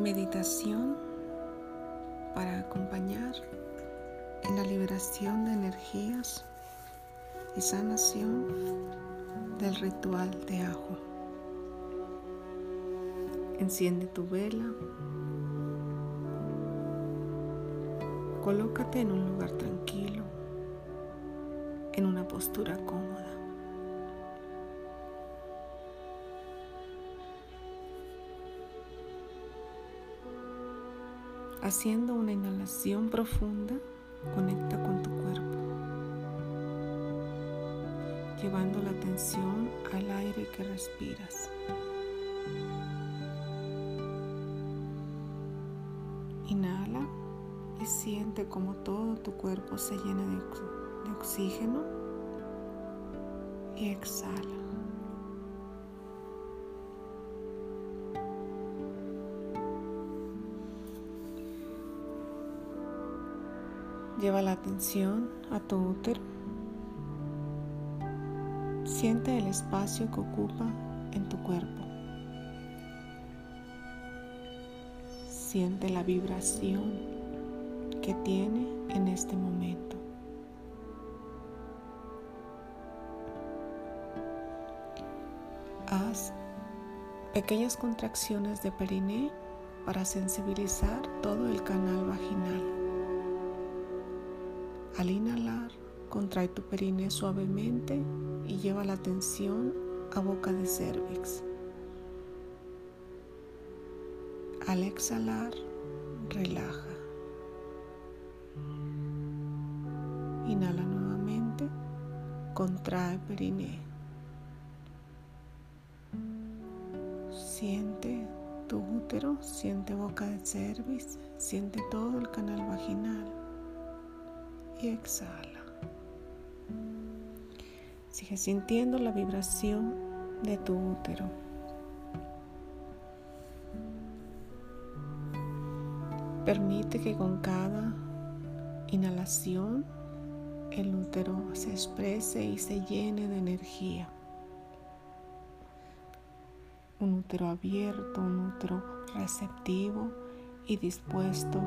meditación para acompañar en la liberación de energías y sanación del ritual de ajo. Enciende tu vela. Colócate en un lugar tranquilo, en una postura cómoda. Haciendo una inhalación profunda, conecta con tu cuerpo, llevando la atención al aire que respiras. Inhala y siente como todo tu cuerpo se llena de, oxígeno y exhala. Lleva la atención a tu útero. Siente el espacio que ocupa en tu cuerpo. Siente la vibración que tiene en este momento. Haz pequeñas contracciones de periné para sensibilizar todo el canal vaginal. Al inhalar, contrae tu perine suavemente y lleva la atención a boca de cervix. Al exhalar, relaja. Inhala nuevamente, contrae periné. Siente tu útero, siente boca de cervix, siente todo el canal vaginal y exhala. Sigue sintiendo la vibración de tu útero. Permite que con cada inhalación el útero se exprese y se llene de energía. Un útero abierto, un útero receptivo y dispuesto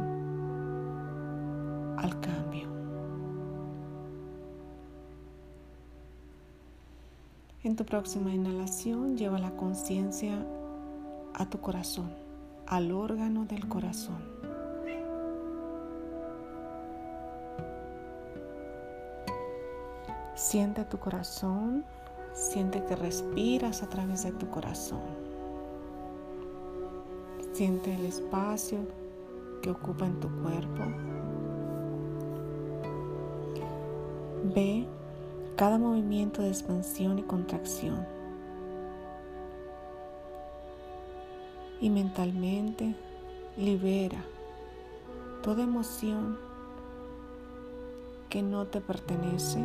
al cambio. En tu próxima inhalación lleva la conciencia a tu corazón, al órgano del corazón. Siente tu corazón, siente que respiras a través de tu corazón. Siente el espacio que ocupa en tu cuerpo. Ve cada movimiento de expansión y contracción. Y mentalmente libera toda emoción que no te pertenece.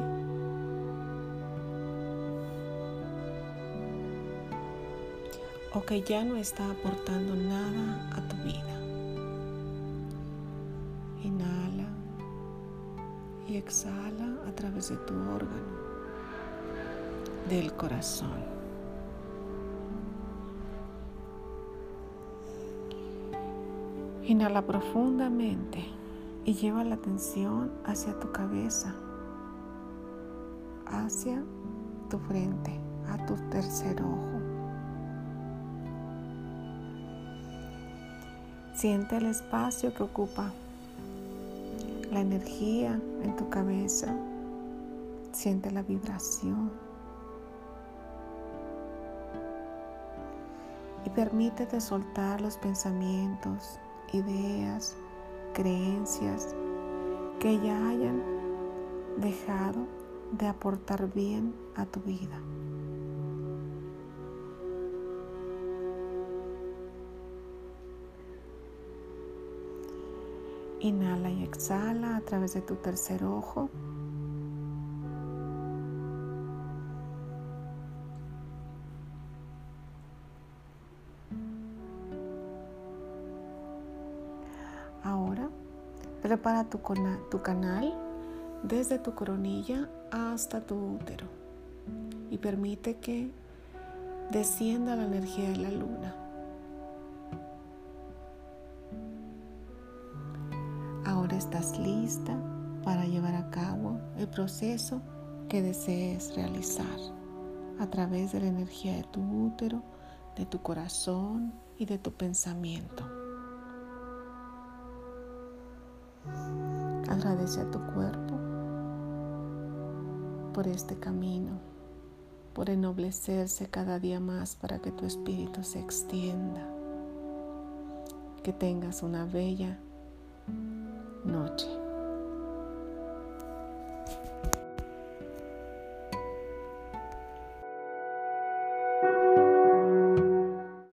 o que ya no está aportando nada a tu vida. Inhala y exhala a través de tu órgano del corazón. Inhala profundamente y lleva la atención hacia tu cabeza, hacia tu frente, a tu tercer ojo. Siente el espacio que ocupa la energía en tu cabeza. Siente la vibración. Y permítete soltar los pensamientos, ideas, creencias que ya hayan dejado de aportar bien a tu vida. Inhala y exhala a través de tu tercer ojo. Ahora prepara tu, canal desde tu coronilla hasta tu útero y permite que descienda la energía de la luna. Estás lista para llevar a cabo el proceso que desees realizar a través de la energía de tu útero, de tu corazón y de tu pensamiento. Agradece a tu cuerpo por este camino, por ennoblecerse cada día más para que tu espíritu se extienda. Que tengas una bella.